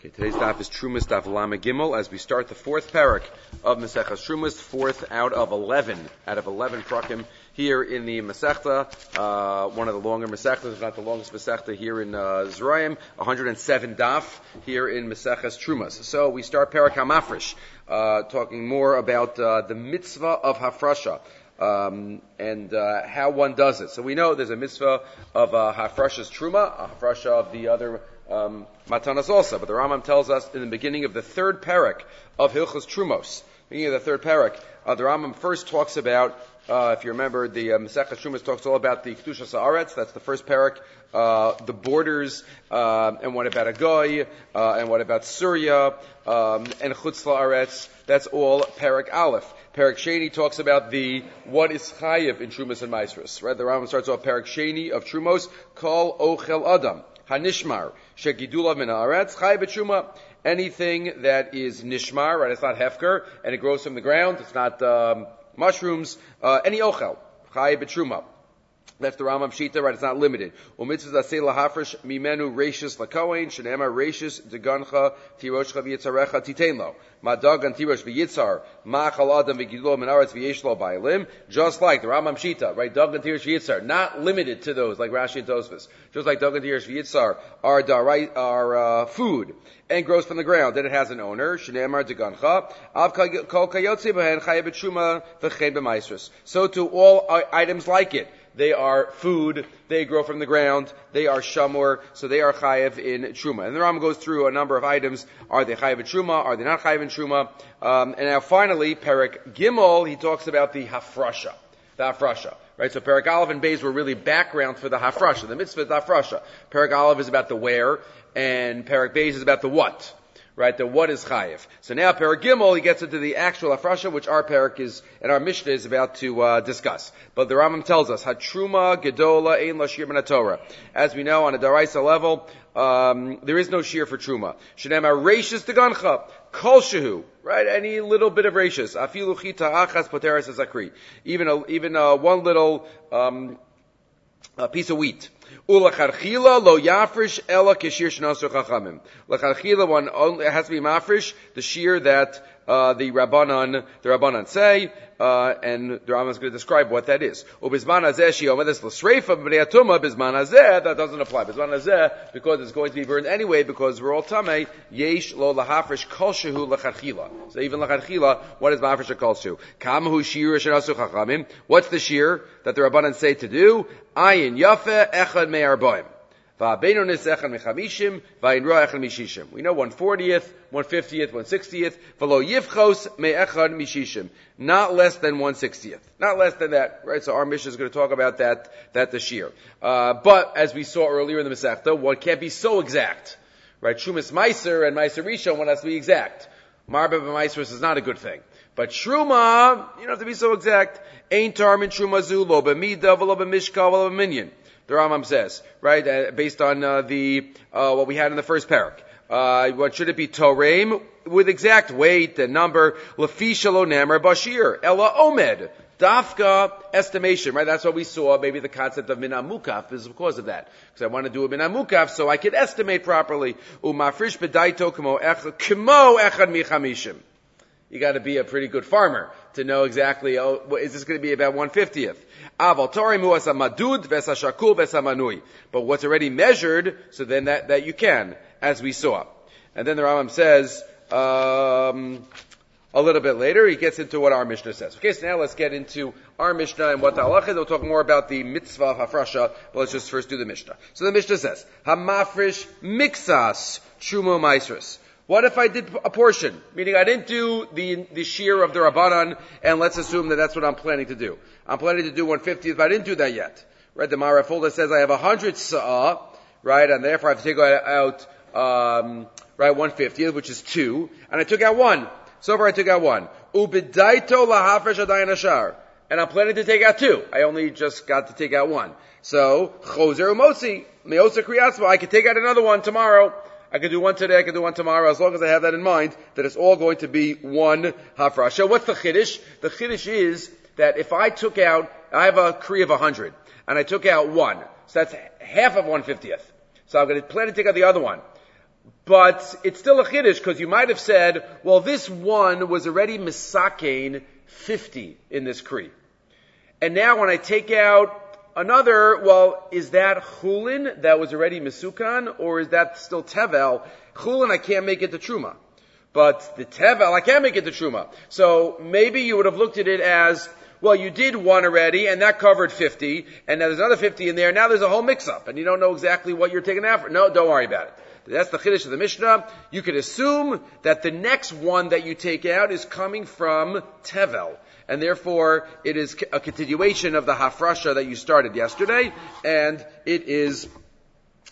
Okay, today's daf is Trumas daf Lama Gimel as we start the fourth parak of Maseches Trumas, fourth out of eleven, out of eleven prakim here in the Masechta, uh, one of the longer Masechtas, if not the longest Masechta here in uh, Zerayim, 107 daf here in Maseches Trumas. So we start parak Hamafresh, uh, talking more about uh, the mitzvah of Hafrasha. Um, and uh, how one does it. So we know there's a mitzvah of uh, hafrashas truma, a hafrasha of the other um, matanas also. But the Rambam tells us in the beginning of the third parak of Hilchos Trumos, beginning of the third parak, uh, the Rambam first talks about, uh, if you remember, the uh, Masechah Trumos talks all about the Kedusha Sa'aretz, that's the first parak, uh, the borders, uh, and what about Agoy, uh, and what about Syria, um, and Chutz La'aretz, that's all parak Aleph. Parak Sheni talks about the what is chayiv in Trumas and Maestros. Right, the Rambam starts off Parak Sheni of Trumos, Kol Ochel Adam Hanishmar Shegidula Min Haaretz Chayiv Truma. Anything that is nishmar, right? It's not hefker, and it grows from the ground. It's not um, mushrooms. Uh, any ochel chayiv Truma. That's the Rambam Shita, right? It's not limited. Umitzvah zasei lahafresh mimenu reishis lakohen shenema reishis degancha tiroshcha v'yitzarecha titenlo madag and tirosh v'yitzar ma'achal adam v'gidlo menaretz v'yeshlo ba'alim. Just like the Rambam Shita, right? Dag and tirosh v'yitzar, not limited to those like Rashi and Tosfos. Just like dag and tirosh v'yitzar are darai are uh, food and grows from the ground. Then it has an owner. Shneimar degancha av kol kayotzi b'hen chayev b'tshuma v'chein b'maisrus. So to all items like it. They are food. They grow from the ground. They are shamor. So they are chayev in truma. And the Ram goes through a number of items. Are they chayev in truma? Are they not chayev in truma? Um, and now finally, Perik Gimel, he talks about the hafrasha. The hafrasha. Right, so Perik Aleph and Beis were really background for the hafrasha. The mitzvah of the hafrasha. Perik Aleph is about the where, and Perik Beis is about the what right? The what is chayiv. So now Paragimel, he gets into the actual afrasha, which our parak is and our Mishnah is about to uh, discuss. But the Rambam tells us hatruma gedola ein lashir Torah. As we know, on a daraisa level, um, there is no shear for truma. Shenem rachis degancha kol shehu. Right, any little bit of rachis. Afilu chita achas poteres zakri. Even a, even a, one little um, piece of wheat. Ulacharchila lo yafrish ela kishir shnasu chachamim. Lacharchila one only has to be mafrish the shear that uh, the rabbanon the rabbanon say, uh, and the Rambam is going to describe what that is. That doesn't apply. Because it's going to be burned anyway because we're all tamei yesh lo lahafresh kol shehu lacharchila. So even lacharchila, what is mafresh a kol shehu? Kamahu shir shenasu chachamim. What's the shear that the rabbanon say to do? Ayin yafe echad me'arboim. We know one fortieth, one fiftieth, one sixtieth. V'lo yifchos me'echad mishishim. Not less than one sixtieth. Not less than that, right? So our mission is going to talk about that, that this year. Uh, but as we saw earlier in the Masechta, one can't be so exact, right? Shumas Meiser and Meiser Rishon one has to be exact. Marba Meiser is not a good thing. But Shruma, you don't have to be so exact. Ain't Tarmin Shruma Zu, lo b'mida, lo b'mishka, lo b'minyan the Rambam says, right, uh, based on uh, the uh, what we had in the first parak. Uh, what should it be? Torem with exact weight and number. Lafi shalo namer bashir ella omed. Dafka estimation, right? That's what we saw. Maybe the concept of minamukaf is because of that. Because I want to do a minamukaf so I can estimate properly. Umafrish bedaito kamo echad michamishim. You got to be a pretty good farmer to know exactly, oh, is this going to be about 150th? But what's already measured, so then that, that you can, as we saw. And then the Rambam says, um, a little bit later, he gets into what our Mishnah says. Okay, so now let's get into our Mishnah and what the halach is. We'll talk more about the mitzvah of hafrasha, but let's just first do the Mishnah. So the Mishnah says, Hamafrish mixas chumo maisrus. What if I did a portion? Meaning I didn't do the, the shear of the Rabbanan, and let's assume that that's what I'm planning to do. I'm planning to do 150th, but I didn't do that yet. Right? The Marafulda says I have 100 sa'ah, right? And therefore I have to take out, um, right, 150th, which is two, and I took out one. So far I took out one. Ubidaito lahafresh adayin ashar. And I'm planning to take out two. I only just got to take out one. So, choser umosi, meosa kriyasva, I could take out another one tomorrow. I can do one today, I can do one tomorrow, as long as I have that in mind, that it's all going to be one hafrasha. What's the chiddush? The chiddush is that if I took out, I have a kri of 100, and I took out one, so that's half of 150th. So I'm going to plan to take out the other one. But it's still a chiddush because you might have said, well, this one was already misakein 50 in this kri. And now when I take out another, well, is that chulin that was already misukan, or is that still tevel? Chulin I can't make it to truma. But the tevel, I can't make it to truma. So maybe you would have looked at it as, well, you did one already, and that covered 50, and now there's another 50 in there, now there's a whole mix-up, and you don't know exactly what you're taking out. No, don't worry about it. That's the chiddush of the Mishnah. You could assume that the next one that you take out is coming from Tevel. And therefore, it is a continuation of the hafrasha that you started yesterday, and it is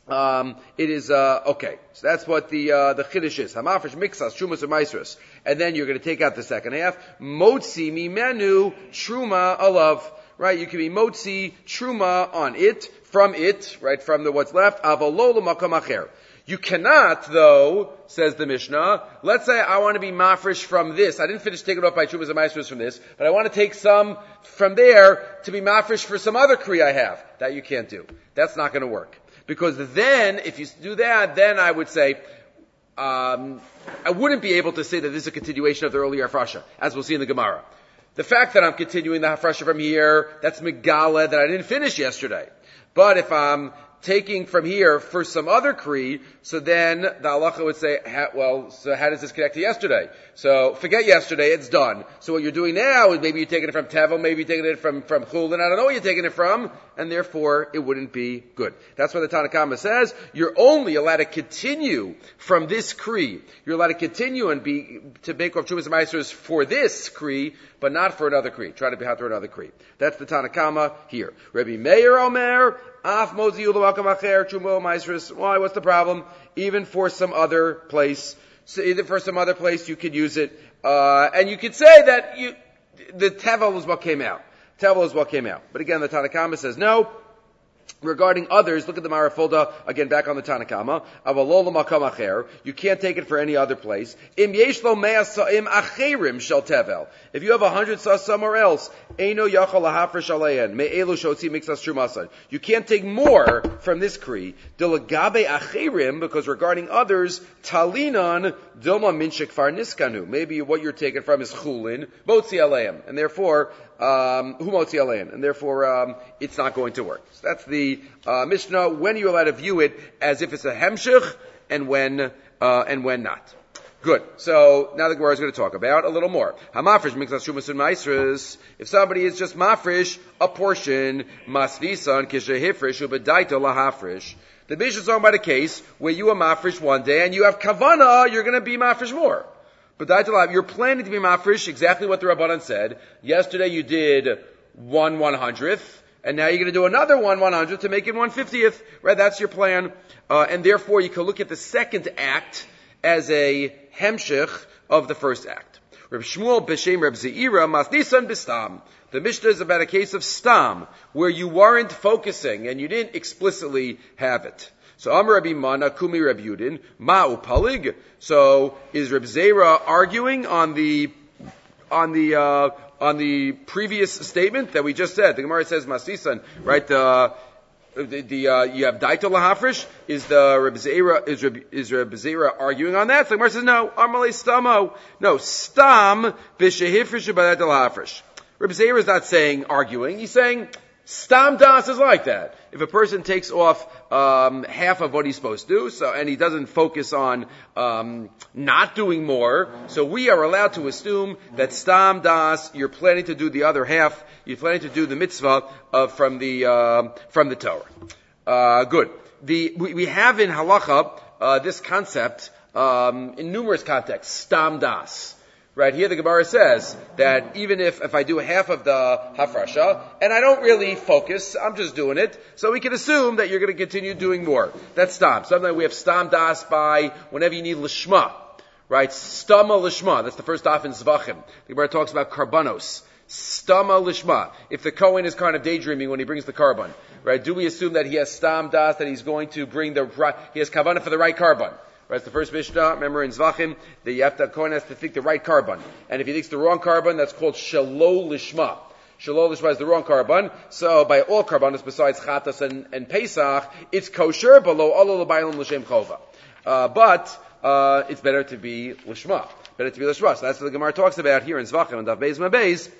um, it is uh, okay. So that's what the uh, the chiddush is. Hamafresh mixas trumas and maestros, and then you're going to take out the second half. Motzi mi menu truma alav. Right, you can be motzi truma on it from it, right from the what's left. Avalola makam acher. You cannot, though, says the Mishnah, let's say I want to be mafresh from this. I didn't finish taking off by Chubas and Maestros from this, but I want to take some from there to be mafresh for some other Kri I have. That you can't do. That's not going to work. Because then, if you do that, then I would say, um, I wouldn't be able to say that this is a continuation of the earlier Hafrasha, as we'll see in the Gemara. The fact that I'm continuing the Hafrasha from here, that's Megala that I didn't finish yesterday. But if I'm taking from here for some other creed, so then the halacha would say, well, so how does this connect to yesterday? So forget yesterday, it's done. So what you're doing now is maybe you're taking it from Tevel, maybe you're taking it from, from Chulin, I don't know where you're taking it from, and therefore it wouldn't be good. That's why the Tanakhama says, you're only allowed to continue from this creed. You're allowed to continue and be, to make off Chumas Meisters for this creed, but not for another creed. Try to be out for another creed. That's the Tanakhama here. Rabbi Meir Omer, Af Mozi. Why? What's the problem? Even for some other place. So either for some other place you could use it, uh, and you could say that you, the Tevel is what came out. Tevel is what came out. But again, the Tanakhama says no. Regarding others, look at the Marafulda, again back on the Tanakama, Avalola acher, you can't take it for any other place. Im yeshlo acherim shel tevel. If you have a hundred saws somewhere else, eino yachal lahafresh alein, me'elu shotzi mixas trumasan. You can't take more from this kri, dilagabe acherim, because regarding others, talinan doma minshik far niskanu. Maybe what you're taking from is chulin, motzi aleim, and therefore, um, humo Tielan and therefore um, it's not going to work. So that's the uh, Mishnah. When are you allowed to view it as if it's a hemshich, and when uh, and when not? Good. So now the Gemara is going to talk about a little more. Hamafresh mixas and. If somebody is just mafresh a portion, masvisan kishahifresh ubedaita lahafresh. The Mishnah is talking about a case where you are mafresh one day and you have kavana, you're going to be mafresh more. But you're planning to be mafresh exactly what the Rabbanan said. Yesterday you did one one hundredth, and now you're going to do another one one hundredth to make it one fiftieth. Right? That's your plan, uh, and therefore you can look at the second act as a hemshich of the first act. Reb Shmuel b'shem Reb Zeira masnisan b'stam. The Mishnah is about a case of stam, where you weren't focusing and you didn't explicitly have it. So Amr Rabbi Mana, Kumi Rabbi Yudin, Ma'u Palig. So is Reb Zera arguing on the, on the, uh, on the previous statement that we just said? The Gemara says Masisan, right? The, the, the uh, you have Daito Lahafrish. Is the Reb Zera, is Reb, is Reb Zera arguing on that? So the Gemara says no. Amalei Stamo. No. Stam B'Shehifrish B'Daito Lahafrish. Reb Zera is not saying arguing. He's saying Stam das is like that. If a person takes off um, half of what he's supposed to do, so and he doesn't focus on um, not doing more, so we are allowed to assume that stam das, you're planning to do the other half. You're planning to do the mitzvah uh, from the uh, from the Torah. Uh, good. The we, we, have in halacha uh, this concept um, in numerous contexts. Stam das. Right here, the Gemara says that even if, if I do half of the hafrasha and I don't really focus, I'm just doing it, so we can assume that you're going to continue doing more. That's stam. Sometimes we have stam das by whenever you need lishma, right? Stama lishma. That's the first daf in Zvachim. The Gemara talks about karbanos. Stama lishma. If the Kohen is kind of daydreaming when he brings the carbon, right? Do we assume that he has stam das, that he's going to bring the right, he has kavana for the right carbon? Right, the first Mishnah, remember in Zvachim, that you have to, Kohen has to think the right carbon. And if he thinks the wrong carbon, that's called Shalol Lishma. Shalol Lishma is the wrong carbon. So by all carbonas besides Chatas and, and Pesach, it's kosher, below all the Bailam L'Shem Chova. uh, but uh, it's better to be lishma. Better to be lishma. So that's what the Gemara talks about here in Zvachim and Dav Beis Mabeis.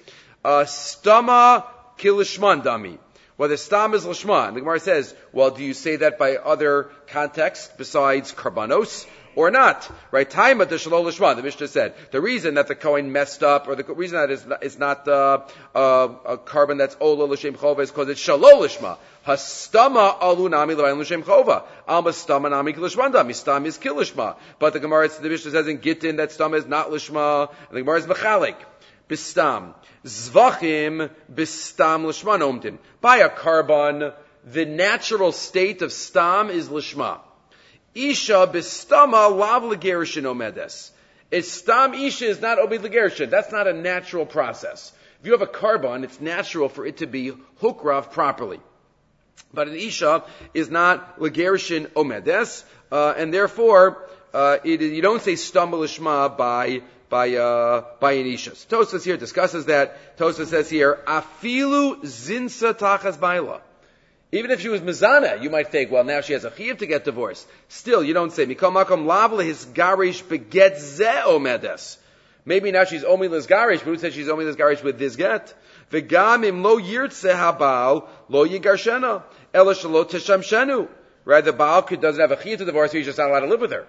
Uh, stama kilishman dami. Whether stam is lishman. The Gemara says, well, do you say that by other contexts besides karbanos? or not. Right? Time at the shalom lishma. The Mishnah said the reason that the Kohen messed up, or the reason that it's not, uh, uh, a carbon that's ola l'shem chova is because it's shalom lishma. Hastama alu nami l'vayin l'shem chova. Alma stama nami kilishmanda. Mistam is kilishma. But the Gemara, the Mishnah says in Gittin that stama is not lishma. And the Gemara is mechalik. Bistam. Zvachim bistam lishma omdin. By a carbon, the natural state of stam is lishma. Isha bistama lav legerishin omedes. It's stam isha is not obid legerishin. That's not a natural process. If you have a carbon, it's natural for it to be hukrav properly. But an isha is not legerishin omedes, uh, and therefore uh, it, you don't say stam lishma by by uh, by an. So Tosfos here discusses that. Tosfos says here afilu zinsa tachas baila. Even if she was mizana, you might think, well, now she has a chiv to get divorced. Still, you don't say, mikol makom lavle his garish beget ze omedes. Maybe now she's omi garish, but who says she's omi garish with this get? V'gam im lo yirtze habal lo yigarshena, ela shalo teshamshenu. Right, the Baal doesn't have a chiv to divorce her, he's just not allowed to live with her.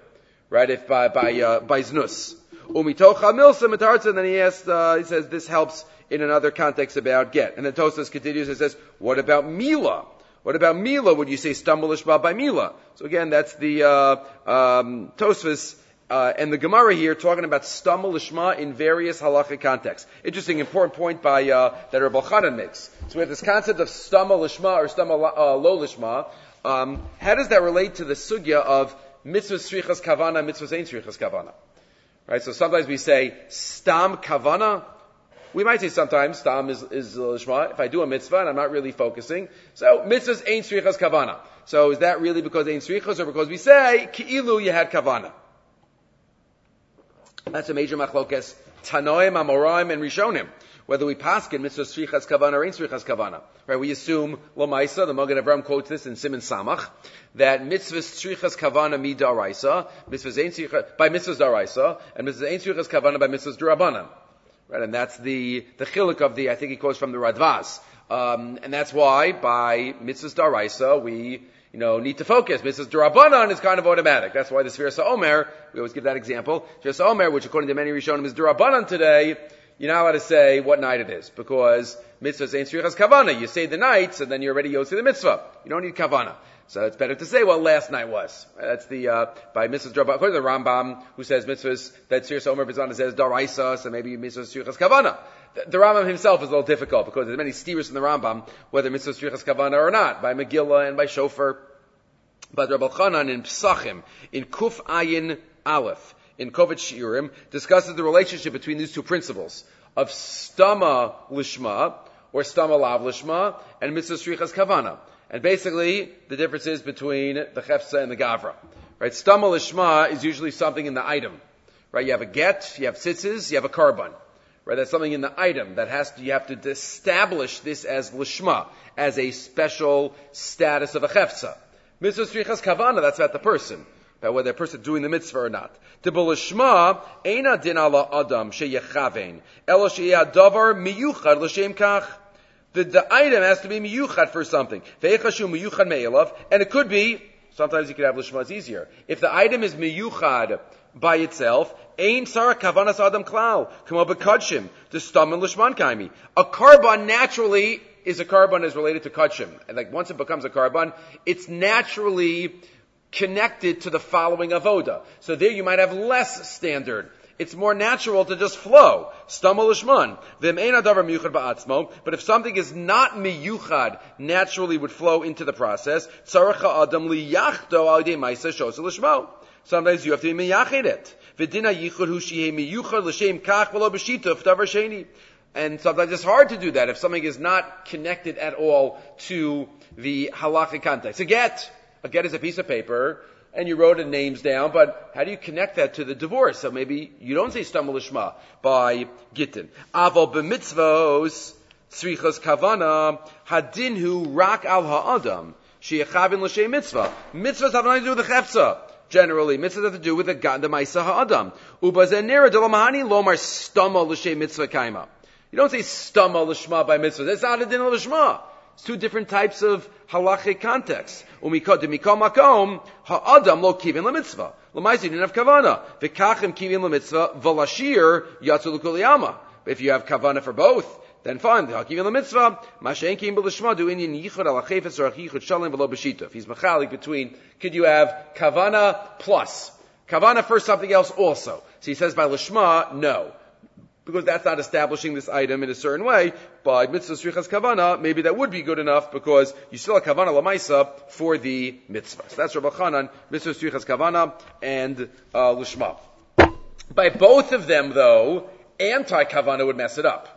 Right, if by, by, uh, by znus. Umitocha milsa and then he asks, uh, he says, this helps in another context about get. And then Tosfos continues and says, what about Mila? What about Mila? Would you say stumble by Mila? So again, that's the uh, um, Tosfos uh, and the Gemara here talking about stumble lishma in various halachic contexts. Interesting, important point by uh, that Reb Elchanan makes. So we have this concept of stumble lishma or stumble uh, lo lishma. Um, how does that relate to the sugya of mitzvah srichas kavana, mitzvah ain't srichas kavana? Right. So sometimes we say stam kavana. We might say sometimes stam is, is lishma. If I do a mitzvah and I'm not really focusing, so mitzvahs ain't srichas kavana. So is that really because ain't srichas or because we say ki'ilu you had kavana? That's a major machlokes. Tanoim, Amoraim, and Rishonim. Whether we paskin mitzvah srichas kavana or ain't srichas kavana. Right? We assume Lamaisa, the Magen Avram quotes this in Simon Samach, that mitzvah srichas kavana mi daraisa, mitzvah ain't srichas, by mitzvahs daraisa, and mitzvah ain't srichas kavana by mitzvahs durabanan. Right, and that's the, the chiluk of the, I think he quotes from the Radvaz. Um, and that's why by mitzvahs daraisa, we, you know, need to focus. Mitzvahs durabanan is kind of automatic. That's why the Sfira Omer, we always give that example. Sfira Omer, which according to many Rishonim is durabanan today, you're not allowed to say what night it is, because mitzvahs ain't srichas kavana. You say the nights, and then you're ready to go see the mitzvah. You don't need kavana. So it's better to say what last night was. That's the, uh, by Mrs. Drabba, according to the Rambam, who says mitzvahs, that Sir Omer Bizana says daraisa, so maybe mitzvahs srichas kavana. The, the Rambam himself is a little difficult, because there's many steers in the Rambam, whether mitzvahs srichas kavana or not, by Megillah and by Shofar. But Reb Elchanan in Psachim, in Kuf Ayin Aleph, in Kovetz Shiurim, discusses the relationship between these two principles of Stama Lishma, or Stama Lav Lishma, and Mitzvah Srichas Kavana. And basically, the difference is between the chefsa and the gavra. Right? Stama lishma is usually something in the item. Right? You have a get, you have tzitzis, you have a carbon. Right? That's something in the item that has to, you have to establish this as lishma, as a special status of a chefsa. Mitzvah strichas kavana, that's about the person. About whether a person is doing the mitzvah or not. Din ala adam miyuchad l'shem kach the, the item has to be miyuchad for something. Miyuchad and it could be, sometimes you could have lishma, it's easier. If the item is miyuchad by itself, ain sara kavanas adam klal, kamo bekadshim, to stammen lishman kaimi. A carbon naturally is a carbon is related to kachim. And like once it becomes a carbon, it's naturally connected to the following avoda. So there you might have less standard it's more natural to just flow. But if something is not miyuchad, naturally would flow into the process. Sometimes you have to be miyachid it. And sometimes it's hard to do that if something is not connected at all to the halachic context. A get, a get is a piece of paper and you wrote the names down, but how do you connect that to the divorce? So maybe you don't say stumble by gittin. Aval b'mitzvos tzrichas kavana hadinhu rak al ha'adam sheyachavin l'shem mitzvah. Mitzvahs have nothing to do with the chefza. Generally, mitzvahs have to do with the, the Maisa Ha'adam. Ubazenera delamahani lomar stama l'shem mitzvah kaima. You don't say stama l'shma by mitzvah. That's not a din l'shma. It's two different types of halachic contexts. Umikod mikol makom ha'adam lo kivin l'mitzvah. L'maisi didn't have kavana. V'kachim kivin l'mitzvah v'lashir yatzu l'kuliyama. If you have kavana for both, then fine. The mitzvah. Mashenkim b'lishma do inyan yichud ala chayfetz or yichud shalim v'lo b'shita. If he's machalik between, could you have kavana plus kavana for something else also? So he says by lishma, no. Because that's not establishing this item in a certain way. By mitzvah srichas kavana, maybe that would be good enough because you still have kavana lamaisa for the mitzvah. So that's Reb Elchanan, mitzvah srichas kavana and uh, lishma. By both of them, though, anti kavana would mess it up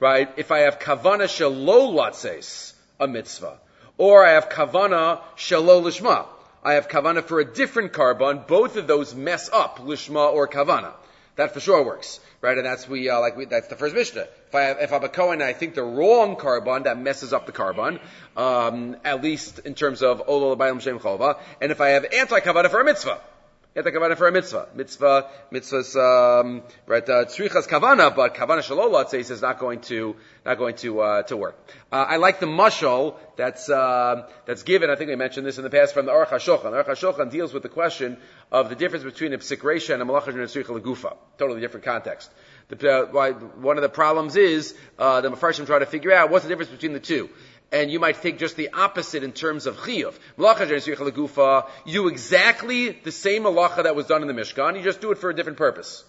right? If I have kavana shelo latses, a mitzvah, or I have kavana shelo lishma, I have kavana for a different carbon. Both of those mess up lishma or kavana. That for sure works, right? And that's we uh, like we, that's the first mishnah. If I have, if I'm a Kohen, I think the wrong carbon that messes up the carbon, um, at least in terms of olo shem cholva. And if I have anti kavana for a mitzvah, you to kavana for a mitzvah. Mitzvah, mitzvah's, um, right, uh, tzrichas kavana, but kavana shalol, says, is not going to, not going to, uh, to work. Uh, I like the mushal that's, uh, that's given, I think we mentioned this in the past, from the Aruch HaShulchan. Aruch HaShulchan deals with the question of the difference between a psik and a malacha and tzricha legufa. Totally different context. The, uh, why, one of the problems is, uh, the Mepharshim try to figure out what's the difference between the two and you might think just the opposite in terms of chiyuv. You exactly the same malacha that was done in the Mishkan, you just do it for a different purpose.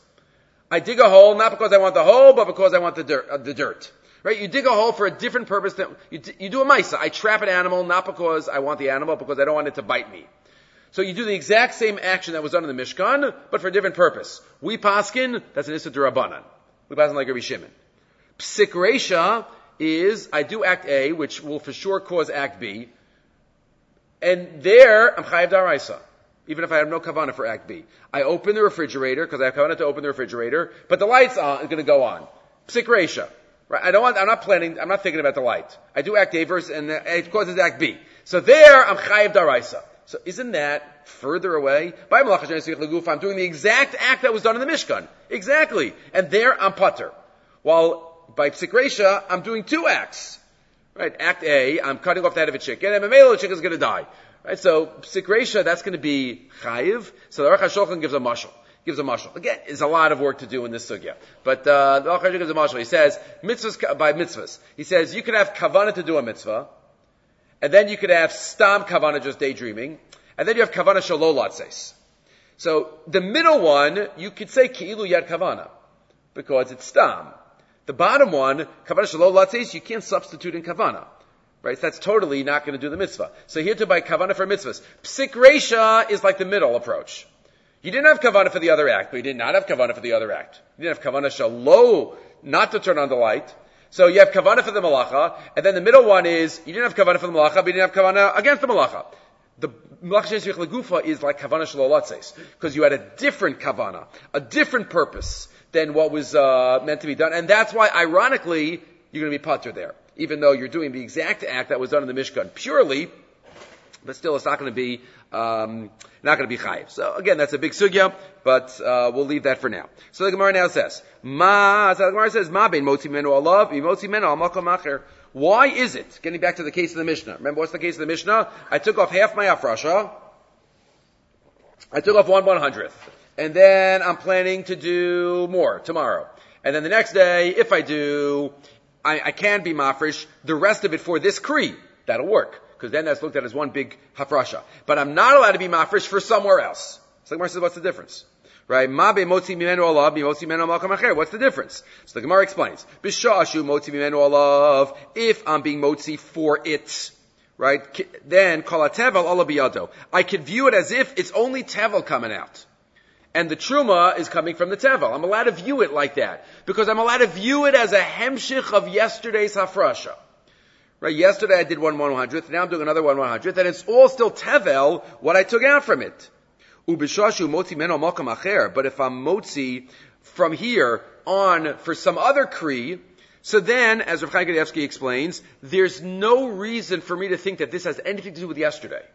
I dig a hole not because I want the hole, but because I want the dirt. Uh, the dirt. Right? You dig a hole for a different purpose. Than, you, you do a misa. I trap an animal not because I want the animal, because I don't want it to bite me. So you do the exact same action that was done in the Mishkan, but for a different purpose. We paskin, that's an issa durabanan. We paskin like Rabbi Shimon. Psik is I do act A, which will for sure cause act B, and there I'm chayiv daraisa, even if I have no kavana for act B. I open the refrigerator because I have kavana to open the refrigerator, but the light's on, going to go on. Psik Right? I don't want, I'm not planning, I'm not thinking about the light. I do act A verse and it causes act B. So there, I'm chayiv daraisa. So isn't that further away? By I'm doing the exact act that was done in the Mishkan. Exactly. And there, I'm putter. While by psikresha, I'm doing two acts. Right? Act A, I'm cutting off the head of a chicken, and the chicken is going to die. Right? So, psikresha, that's going to be chayiv. So the Aruch HaShulchan gives a mushal. Gives a mushal. Again, there's a lot of work to do in this sugya. But, uh, the Aruch HaShulchan gives a mushal. He says, mitzvahs, by mitzvahs. He says, you can have kavana to do a mitzvah, and then you could have stam kavana, just daydreaming, and then you have kavana shalol So, the middle one, you could say ki'ilu yad kavana, because it's stam. The bottom one, kavana shalom latzes, you can't substitute in kavana. Right? That's totally not going to do the mitzvah. So here to buy kavana for mitzvahs. Psik resha is like the middle approach. You didn't have kavana for the other act, but you did not have kavana for the other act. You didn't have kavana shalom, not to turn on the light. So you have kavana for the malacha, and then the middle one is, you didn't have kavana for the malacha, but you didn't have kavana against the malacha. The malacha legufa is like kavana shalolatzes, because you had a different kavana, a different purpose than what was uh, meant to be done. And that's why, ironically, you're going to be putter there, even though you're doing the exact act that was done in the Mishkan purely, but still it's not going to be um, not going to be chayiv. So again, that's a big sugya, but uh, we'll leave that for now. So the Gemara now says, Ma. So the Gemara says, Ma bein motzi menu alav, motzi menu al makom Why is it? Getting back to the case of the Mishnah. Remember what's the case of the Mishnah? I took off half my afrasha. I took off one one hundredth and then I'm planning to do more tomorrow. And then the next day, if I do, I, I can be mafresh the rest of it for this kri. That'll work. Because then that's looked at as one big hafrasha. But I'm not allowed to be mafresh for somewhere else. So the Gemara says, what's the difference? Right? Ma be motzi mimenu alav, motzi mimenu malkam acher. What's the difference? So the Gemara explains. Bishashu motzi mimenu alav. If I'm being motzi for it, right? Then kol tevel ala I could view it as if it's only tevel coming out and the truma is coming from the tevel. I'm allowed to view it like that because I'm allowed to view it as a hemshich of yesterday's hafrasha. Right? Yesterday I did one one hundredth. Now I'm doing another one one hundredth, and it's all still tevel what I took out from it. But if I'm motzi from here on for some other kri, so then, as Rav Chaim explains, there's no reason for me to think that this has anything to do with yesterday.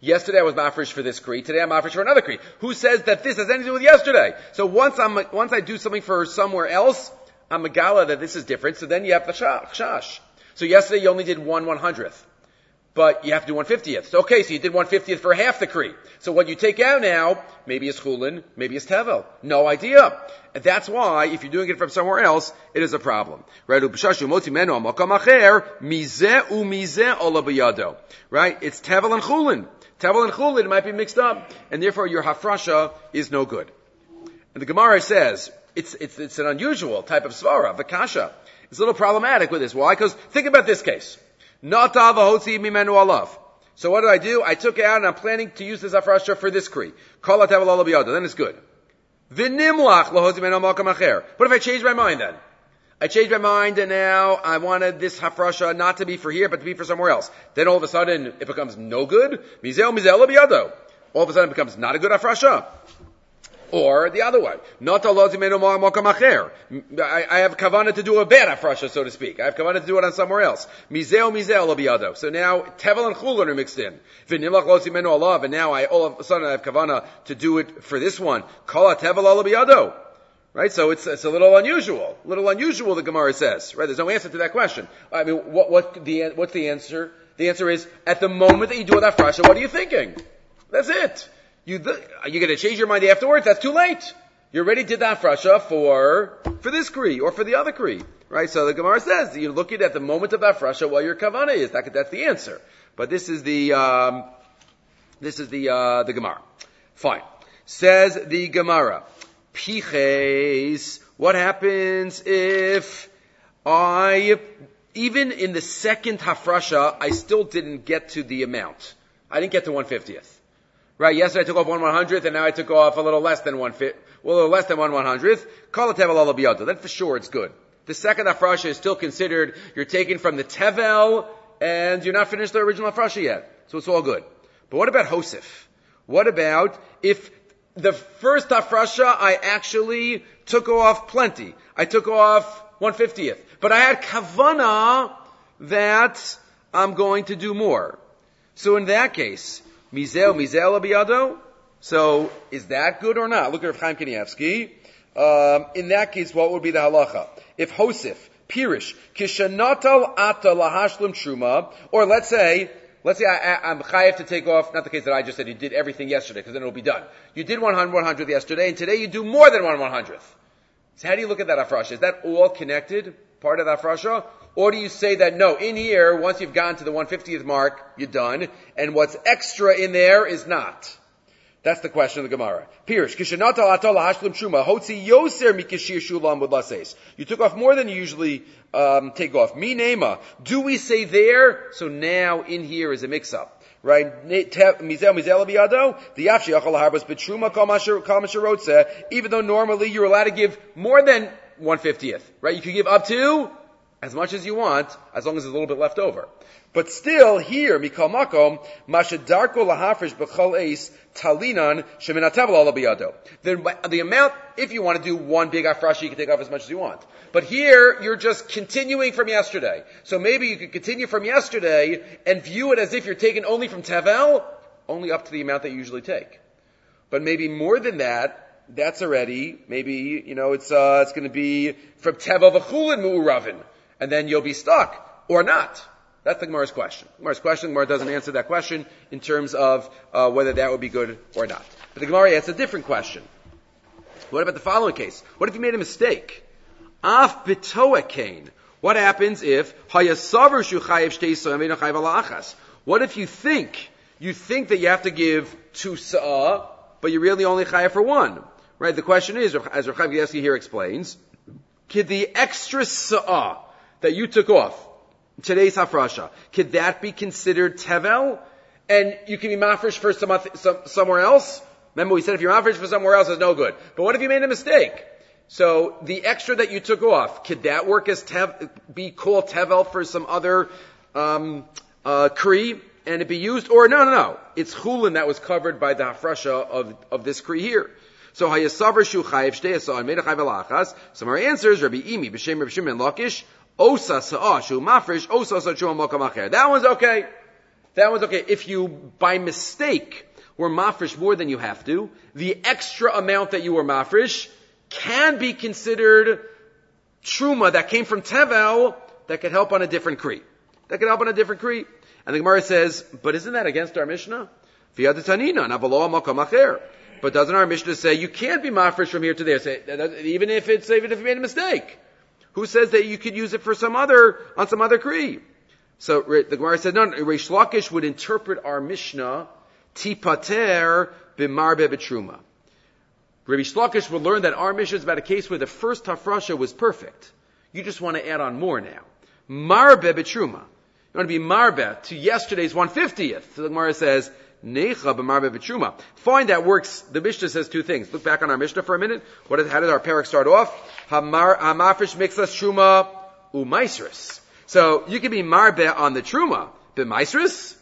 Yesterday I was mafresh for this Cree. Today I'm mafresh for another Cree. Who says that this has anything to do with yesterday? So once I'm, once I do something for somewhere else, I'm a gala that this is different. So then you have the shash. So yesterday you only did one one hundredth. But you have to do one fiftieth. So okay, so you did one fiftieth for half the Cree. So what you take out now, maybe it's chulin, maybe it's tevel. No idea. And that's why, if you're doing it from somewhere else, it is a problem. Right? Right? It's tevel and chulin. Tevel and chulin might be mixed up, and therefore your hafrasha is no good. And the Gemara says, it's, it's, it's an unusual type of svara, vakasha. It's a little problematic with this. Why? Because think about this case. So what did I do? I took it out and I'm planning to use this hafrasha for this kri. Then it's good. Acher. What if I change my mind then? I changed my mind and now I wanted this hafrasha not to be for here, but to be for somewhere else. Then all of a sudden it becomes no good. Mizel mizel biyado. All of a sudden it becomes not a good hafrasha. Or the other way. Not I have kavana to do a bad hafrasha, so to speak. I have kavana to do it on somewhere else. Mizel mizel biyado. So now tevel and chulun are mixed in. And now I all of a sudden I have kavana to do it for this one. Kala tevel biyado. Right? So it's, it's a little unusual. A little unusual, the Gemara says. Right? There's no answer to that question. I mean, what, what the, what's the answer? The answer is, at the moment that you do that frasha, what are you thinking? That's it. You, are you going to change your mind afterwards? That's too late. You already did that frasha for, for this Kri, or for the other Kri. Right? So the Gemara says, you're looking at the moment of that frasha what your kavana is. That, that's the answer. But this is the, um, this is the, uh, the Gemara. Fine. Says the Gemara. Piches, what happens if I, even in the second hafrasha, I still didn't get to the amount. I didn't get to 150th. Right, yesterday I took off one one hundredth, and now I took off a little less than one fit, well, a little less than one one hundredth. Call it tevel ala Then for sure it's good. The second hafrasha is still considered you're taking from the tevel, and you're not finished the original hafrasha yet, so it's all good. But what about hosif? What about if the first hafrasha, I actually took off plenty. I took off 150th. But I had kavana that I'm going to do more. So in that case, mizel, mizel abiyado. So is that good or not? Look at Rav Chaim Kanievsky. Um, in that case, what would be the halacha? If Hosif, Pirish, Kishanatal Ata Lahashlim Truma, or let's say Let's say I, am chayiv to take off, not the case that I just said, you did everything yesterday, because then it'll be done. You did 100, 100 yesterday, and today you do more than one 100th. So how do you look at that afrasha? Is that all connected, part of that afrasha? Or do you say that no, in here, once you've gotten to the 150th mark, you're done, and what's extra in there is not? That's the question of the Gemara. Shuma, hotzi yoser shulam. You took off more than you usually um, take off. Mi nema. Do we say there? So now in here is a mix-up. Right? Even though normally you're allowed to give more than one fiftieth. Right? You can give up to as much as you want, as long as there's a little bit left over. But still, here, mikal makom, mashadarko lahafresh b'chol eis talinan sheminatevel ala biyado. The, the amount, if you want to do one big afrashi, you can take off as much as you want. But here, you're just continuing from yesterday. So maybe you could continue from yesterday and view it as if you're taking only from tevel, only up to the amount that you usually take. But maybe more than that, that's already, maybe, you know, it's, uh, it's gonna be from tevel v'chulin mu'uravin. And then you'll be stuck, or not. That's the Gemara's question. Gemara's question, Gemara doesn't answer that question in terms of uh, whether that would be good or not. But the Gemara asks a different question. What about the following case? What if you made a mistake? Af bitoa What happens if What if you think you think that you have to give two sa'ah, but you're really only chayav for one? Right? The question is, as Rav Chaim here explains, could the extra sa'ah that you took off, today's hafrasha, could that be considered tevel? And you can be mafresh for some, some, somewhere else? Remember we said if you're mafresh for somewhere else, it's no good. But what if you made a mistake? So the extra that you took off, could that work as tev, be called tevel for some other um, uh, kri, and it be used? Or no, no, no, it's chulin that was covered by the hafrasha of of this kri here. So hayasavar shu chayiv shteyasa and made a. Some our answers, Rabbi Imi b'shem Rabbi Shimon Lakish Osa shu osa. That one's okay. That one's okay. If you, by mistake, were mafresh more than you have to, the extra amount that you were mafresh can be considered truma that came from tevel that could help on a different kri. That could help on a different kri. And the Gemara says, but isn't that against our Mishnah? But doesn't our Mishnah say you can't be mafresh from here to there? Say, even if it's even if you made a mistake. Who says that you could use it for some other on some other kri? So the Gemara said, no, Reish Lakish would interpret our Mishnah tipater b'marbe b'truma. Rabbi Shlokish will learn that our Mishnah is about a case where the first hafrasha was perfect. You just want to add on more now. Marbe b'truma. You want to be marbe to yesterday's 150th. So the Gemara says, Necha b'marbe b'truma. Fine, that works. The Mishnah says two things. Look back on our Mishnah for a minute. What is, how did our parak start off? Hamar, hamafresh mixas truma umaisris. So you can be marbe on the truma, b'maisris,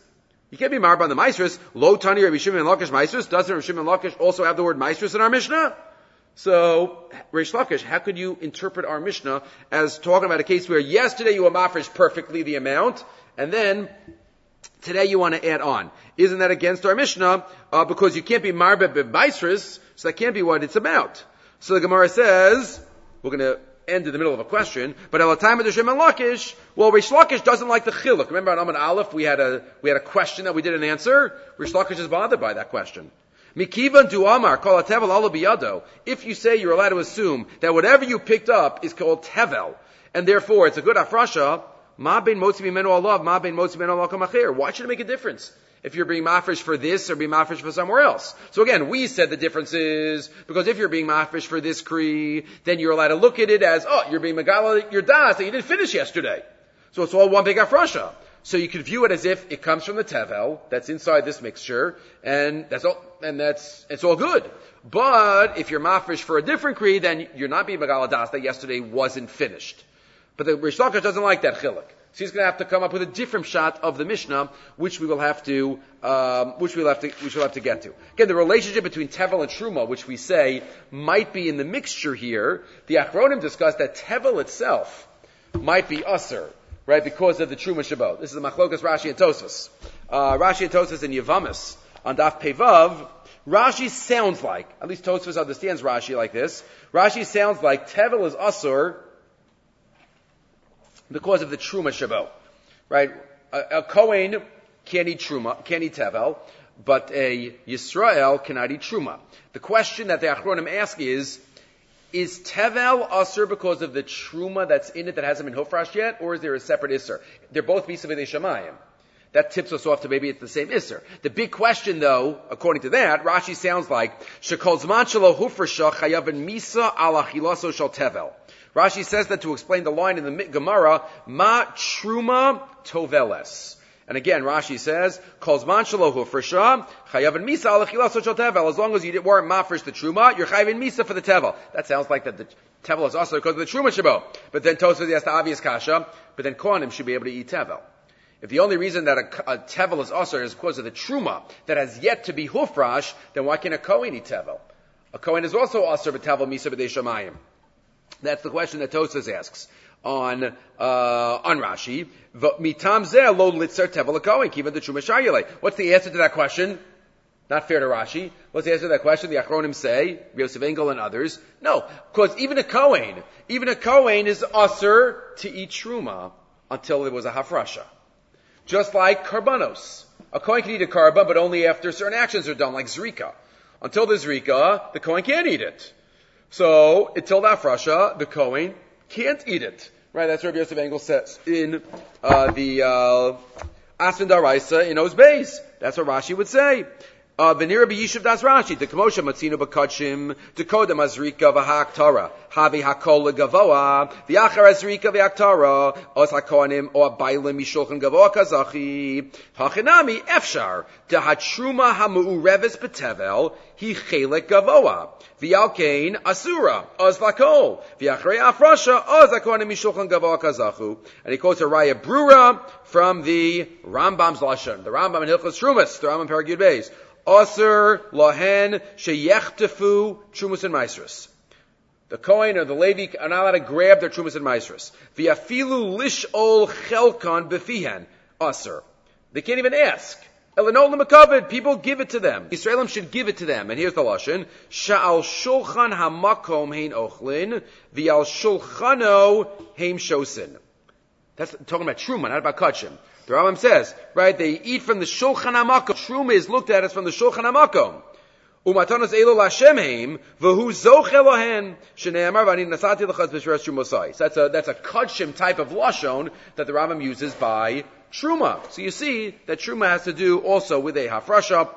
you can't be marba on the maestros. Lo tani Rabbi Shimon Lakish maestros. Doesn't Rabbi Shimon Lakish also have the word maestros in our Mishnah? So, Reish Lakish, how could you interpret our Mishnah as talking about a case where yesterday you were mafresh perfectly the amount, and then today you want to add on? Isn't that against our Mishnah? Uh, because you can't be marba b'maestros, so that can't be what it's about. So the Gemara says, we're going to end in the middle of a question, but at the time of the Shem and Lakish, well, Rish Lakish doesn't like the chiluk. Remember on Amman Aleph, we had a, we had a question that we didn't answer? Rish Lakish is bothered by that question. Mikivan du Amar, kol tevel ala biyado. If you say you're allowed to assume that whatever you picked up is called tevel, and therefore it's a good afrasha, ma ben motzi mimenu alav, ma ben motzi mimenu alav Why should it make a difference? if you're being mafresh for this or being mafresh for somewhere else. So again, we said the difference is because if you're being mafresh for this kri, then you're allowed to look at it as, oh, you're being megala your das that you didn't finish yesterday. So it's all one big afrasha. So you could view it as if it comes from the tevel that's inside this mixture, and that's all, and that's it's all good. But if you're mafresh for a different kri, then you're not being megala das that yesterday wasn't finished. But the Rish Lakish doesn't like that chiluk. So he's going to have to come up with a different shot of the Mishnah, which we will have to, um, which we'll have to, which we'll have to get to. Again, the relationship between Tevel and Truma, which we say might be in the mixture here, the Achronim discussed that Tevel itself might be usser, right, because of the Truma Shabbat. This is the Machlokas Rashi and Tosfos. Uh, Rashi and Tosfos in Yavamis on Daf Pevav, Rashi sounds like, at least Tosfos understands Rashi like this. Rashi sounds like Tevel is usur because of the truma shabo, right? A, a Kohen can't eat truma, can't eat tevel, but a Yisrael cannot eat truma. The question that the Achronim ask is, is tevel usr because of the truma that's in it that hasn't been hofrash yet, or is there a separate isser? They're both bisavide shamayim. That tips us off to maybe it's the same isser. The big question, though, according to that, Rashi sounds like shekol zman shelo hufrasha chayavin misa ala chilaso shal tevel. Rashi says that to explain the line in the Gemara, ma truma toveles. And again, Rashi says, calls man shalohu shah, chayavin misa ala tevel. As long as you weren't mafresh the truma, you're chayavin misa for the tevel. That sounds like that the tevel is also because of the truma shabo. But then Tosfos has the obvious kasha, but then kohanim should be able to eat tevel. If the only reason that a, a tevel is also is because of the truma that has yet to be hufrash, then why can't a kohen eat tevel? A kohen is also also a tevel misa b'dei shamayim. That's the question that Tosfos asks on uh, on Rashi. Mitam lo litzer tevel the What's the answer to that question? Not fair to Rashi. What's the answer to that question? The Achronim say, Yosef Engel and others. No, because even a Kohen, even a Kohen is usher to eat truma until there was a hafrasha. Just like karbanos. A Kohen can eat a karba, but only after certain actions are done, like zrika. Until the zrika, the Kohen can't eat it. So until that frasha, the Kohen can't eat it. Right? That's what Yosef Engel says in uh, the uh, Asvan Daraisa in Oz That's what Rashi would say. Uh, Venira b'yishuv das Rashi, the kamosha matzino b'kachim, dekoda mazrika v'ha'aktara, havi hakol gavoa, v'achar azrika v'aktara, os hakoanim o abailim mishulchan gavoa kazachi, hachinami efshar, de hatruma hamu'ureves betevel, hi chelek gavoa, v'alkein asura, os lakol, v'achrei afrasha, os hakoanim mishulchan gavoa kazachu. And he quotes a raya brura from the Rambam's Lashon, the Rambam in Hilchos Trumas, the Rambam Paragud Beis. Aser lahen sheyechtefu trumas and maestros. The Kohen or the Levi are not allowed to grab their trumas and maestros. V'afilu lishol chelkan befihen. Aser. They can't even ask. Makaved. People give it to them. Israelim should give it to them. And here's the lashon: Sha'al shulchan hamakom hein ochlin, v'al shulchano hein shosin. That's talking about truma, not about kachim. The Rambam says, right? They eat from the shulchan hamakom. Truma is looked at as from the shulchan hamakom. Umatanas elo lashem heim, v'hu zoch Elohen, shene'amar v'ani nasati l'chaz. So that's a, that's a kachim type of lashon that the Rambam uses by truma. So you see that truma has to do also with a hafrasha.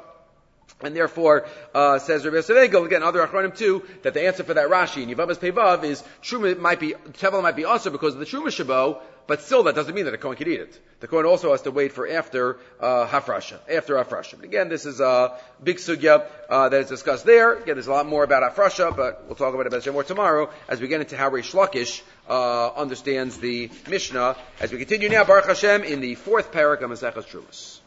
And therefore, uh, says Rabbi Yosef again, other achronim too, that the answer for that Rashi in Yavamas Pevav is truma might be, tevel might be also because of the truma shabo, but still that doesn't mean that a Kohen can eat it. The Kohen also has to wait for after, uh, hafrasha, after hafrasha. But again, this is a big sugya, uh, that is discussed there. Again, there's a lot more about hafrasha, but we'll talk about it more tomorrow as we get into how Reish Lakish, uh, understands the Mishnah. As we continue now, Baruch Hashem, in the fourth parak of Maseches Terumos.